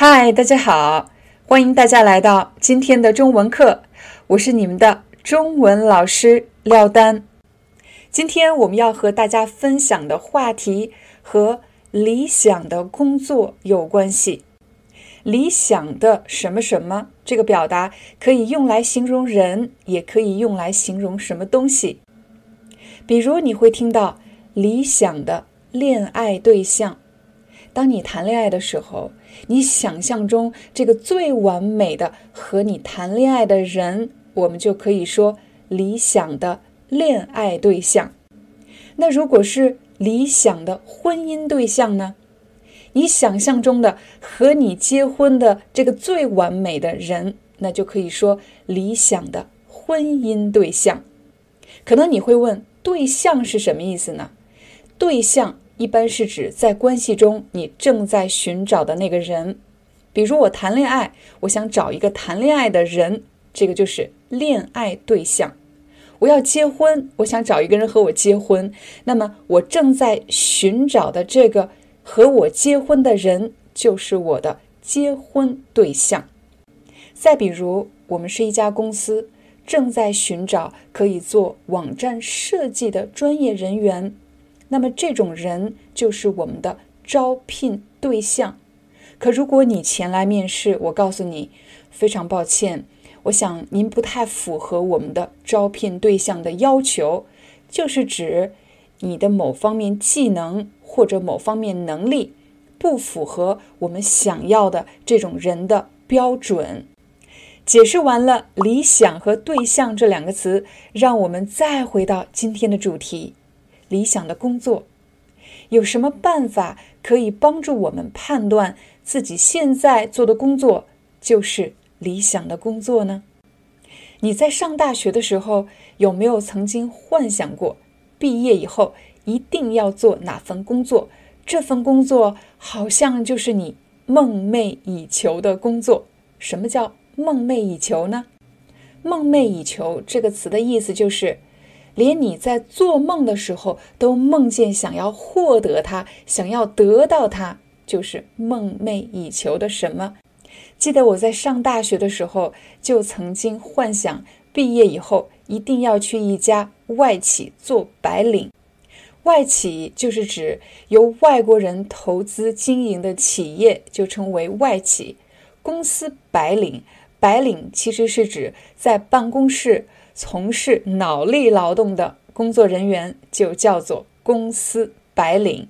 嗨，大家好，欢迎大家来到今天的中文课，我是你们的中文老师廖丹。今天我们要和大家分享的话题和理想的工作有关系。理想的什么什么这个表达可以用来形容人，也可以用来形容什么东西。比如你会听到理想的恋爱对象。当你谈恋爱的时候，你想象中这个最完美的和你谈恋爱的人，我们就可以说理想的恋爱对象。那如果是理想的婚姻对象呢？你想象中的和你结婚的这个最完美的人，那就可以说理想的婚姻对象。可能你会问，对象是什么意思呢？对象。一般是指在关系中你正在寻找的那个人，比如我谈恋爱，我想找一个谈恋爱的人，这个就是恋爱对象。我要结婚，我想找一个人和我结婚，那么我正在寻找的这个和我结婚的人就是我的结婚对象。再比如，我们是一家公司，正在寻找可以做网站设计的专业人员。那么这种人就是我们的招聘对象。可如果你前来面试，我告诉你，非常抱歉，我想您不太符合我们的招聘对象的要求，就是指你的某方面技能或者某方面能力不符合我们想要的这种人的标准。解释完了理想和对象这两个词，让我们再回到今天的主题。理想的工作，有什么办法可以帮助我们判断自己现在做的工作就是理想的工作呢？你在上大学的时候有没有曾经幻想过，毕业以后一定要做哪份工作？这份工作好像就是你梦寐以求的工作。什么叫梦寐以求呢？梦寐以求这个词的意思就是。连你在做梦的时候都梦见想要获得它，想要得到它，就是梦寐以求的什么？记得我在上大学的时候，就曾经幻想毕业以后一定要去一家外企做白领。外企就是指由外国人投资经营的企业，就称为外企。公司白领，白领其实是指在办公室。从事脑力劳动的工作人员就叫做公司白领。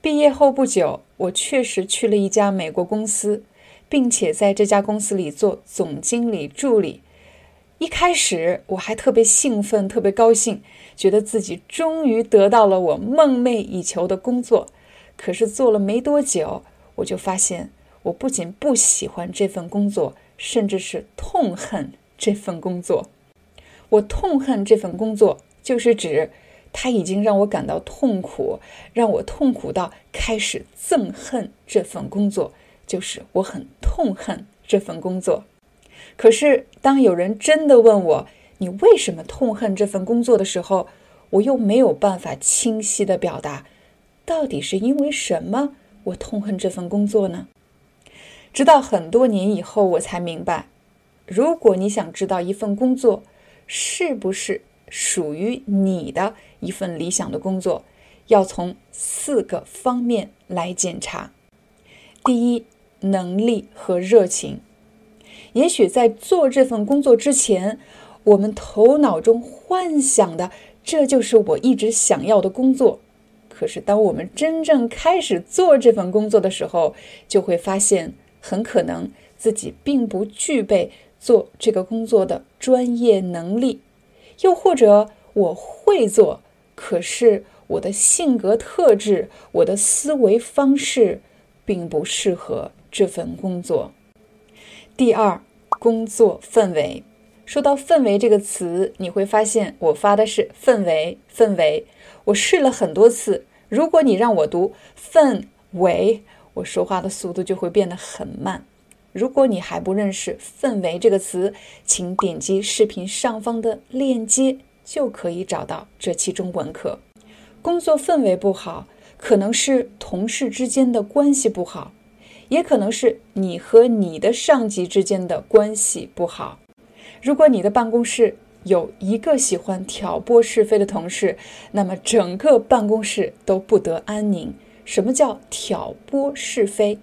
毕业后不久，我确实去了一家美国公司，并且在这家公司里做总经理助理。一开始我还特别兴奋，特别高兴，觉得自己终于得到了我梦寐以求的工作。可是做了没多久，我就发现，我不仅不喜欢这份工作，甚至是痛恨这份工作。我痛恨这份工作，就是指他已经让我感到痛苦，让我痛苦到开始憎恨这份工作，就是我很痛恨这份工作。可是，当有人真的问我你为什么痛恨这份工作的时候，我又没有办法清晰的表达，到底是因为什么我痛恨这份工作呢？直到很多年以后，我才明白，如果你想知道一份工作，是不是属于你的一份理想的工作？要从四个方面来检查。第一，能力和热情。也许在做这份工作之前，我们头脑中幻想的这就是我一直想要的工作。可是，当我们真正开始做这份工作的时候，就会发现，很可能自己并不具备。做这个工作的专业能力，又或者我会做，可是我的性格特质、我的思维方式并不适合这份工作。第二，工作氛围。说到氛围这个词，你会发现我发的是氛围，氛围。我试了很多次，如果你让我读氛围，我说话的速度就会变得很慢。如果你还不认识氛围这个词，请点击视频上方的链接，就可以找到这期中文课。工作氛围不好，可能是同事之间的关系不好，也可能是你和你的上级之间的关系不好。如果你的办公室有一个喜欢挑拨是非的同事，那么整个办公室都不得安宁。什么叫挑拨是非？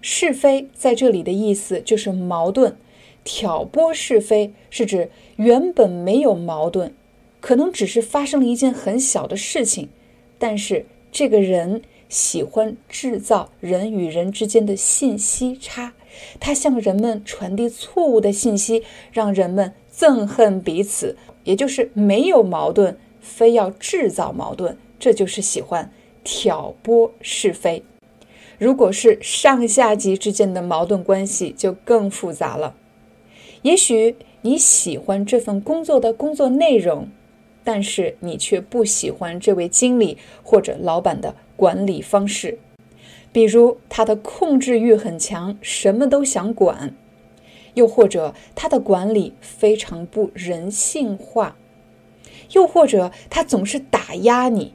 是非在这里的意思就是矛盾。挑拨是非是指原本没有矛盾，可能只是发生了一件很小的事情，但是这个人喜欢制造人与人之间的信息差。他向人们传递错误的信息，让人们憎恨彼此，也就是没有矛盾，非要制造矛盾，这就是喜欢挑拨是非。如果是上下级之间的矛盾关系，就更复杂了。也许你喜欢这份工作的工作内容，但是你却不喜欢这位经理或者老板的管理方式。比如他的控制欲很强，什么都想管；又或者他的管理非常不人性化；又或者他总是打压你。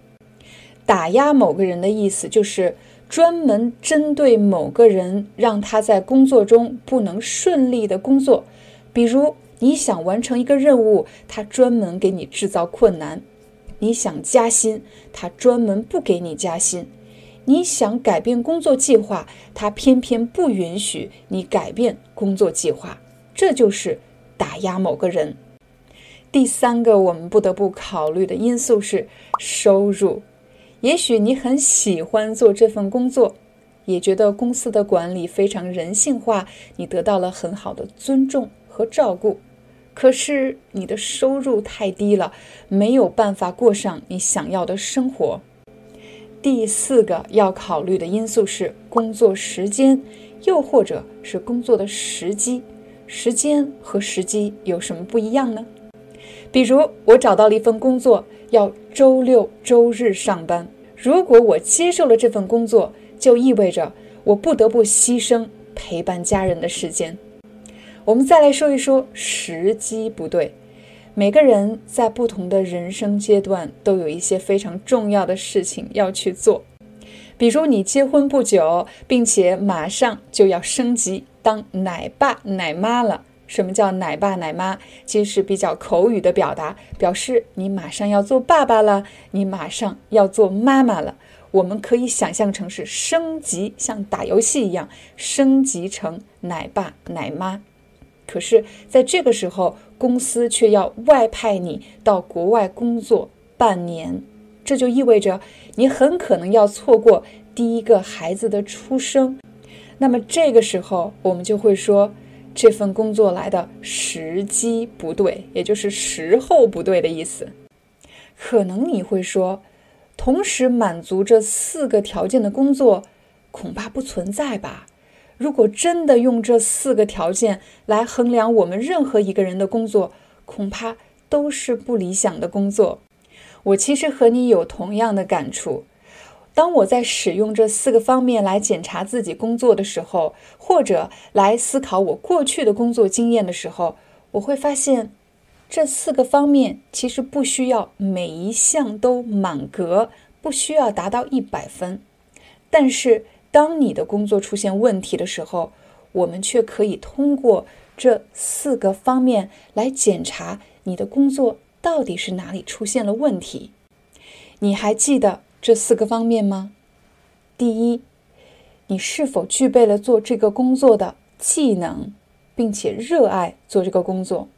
打压某个人的意思就是专门针对某个人，让他在工作中不能顺利的工作。比如你想完成一个任务，他专门给你制造困难；你想加薪，他专门不给你加薪。你想改变工作计划，他偏偏不允许你改变工作计划，这就是打压某个人。第三个我们不得不考虑的因素是收入。也许你很喜欢做这份工作，也觉得公司的管理非常人性化，你得到了很好的尊重和照顾，可是你的收入太低了，没有办法过上你想要的生活。第四个要考虑的因素是工作时间，又或者是工作的时机。时间和时机有什么不一样呢？比如，我找到了一份工作，要周六周日上班。如果我接受了这份工作，就意味着我不得不牺牲陪伴家人的时间。我们再来说一说时机不对。每个人在不同的人生阶段都有一些非常重要的事情要去做，比如你结婚不久，并且马上就要升级当奶爸奶妈了。什么叫奶爸奶妈？其实是比较口语的表达，表示你马上要做爸爸了，你马上要做妈妈了。我们可以想象成是升级，像打游戏一样升级成奶爸奶妈。可是，在这个时候，公司却要外派你到国外工作半年，这就意味着你很可能要错过第一个孩子的出生。那么，这个时候我们就会说，这份工作来的时机不对，也就是时候不对的意思。可能你会说，同时满足这四个条件的工作，恐怕不存在吧？如果真的用这四个条件来衡量我们任何一个人的工作，恐怕都是不理想的工作。我其实和你有同样的感触。当我在使用这四个方面来检查自己工作的时候，或者来思考我过去的工作经验的时候，我会发现，这四个方面其实不需要每一项都满格，不需要达到一百分，但是。当你的工作出现问题的时候，我们却可以通过这四个方面来检查你的工作到底是哪里出现了问题。你还记得这四个方面吗？第一，你是否具备了做这个工作的技能，并且热爱做这个工作？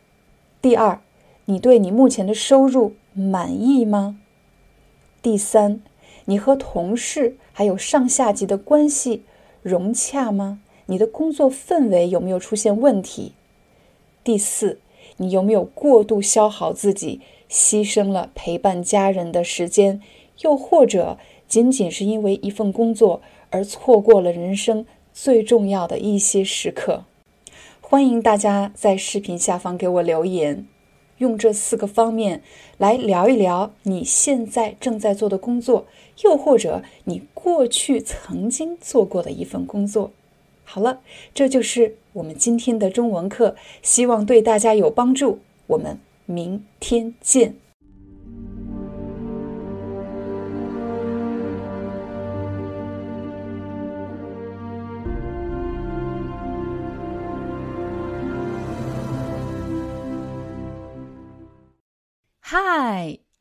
第二，你对你目前的收入满意吗？第三。你和同事还有上下级的关系融洽吗？你的工作氛围有没有出现问题？第四，你有没有过度消耗自己，牺牲了陪伴家人的时间，又或者仅仅是因为一份工作而错过了人生最重要的一些时刻。欢迎大家在视频下方给我留言，用这四个方面来聊一聊你现在正在做的工作，又或者你过去曾经做过的一份工作。好了，这就是我们今天的中文课，希望对大家有帮助。我们明天见。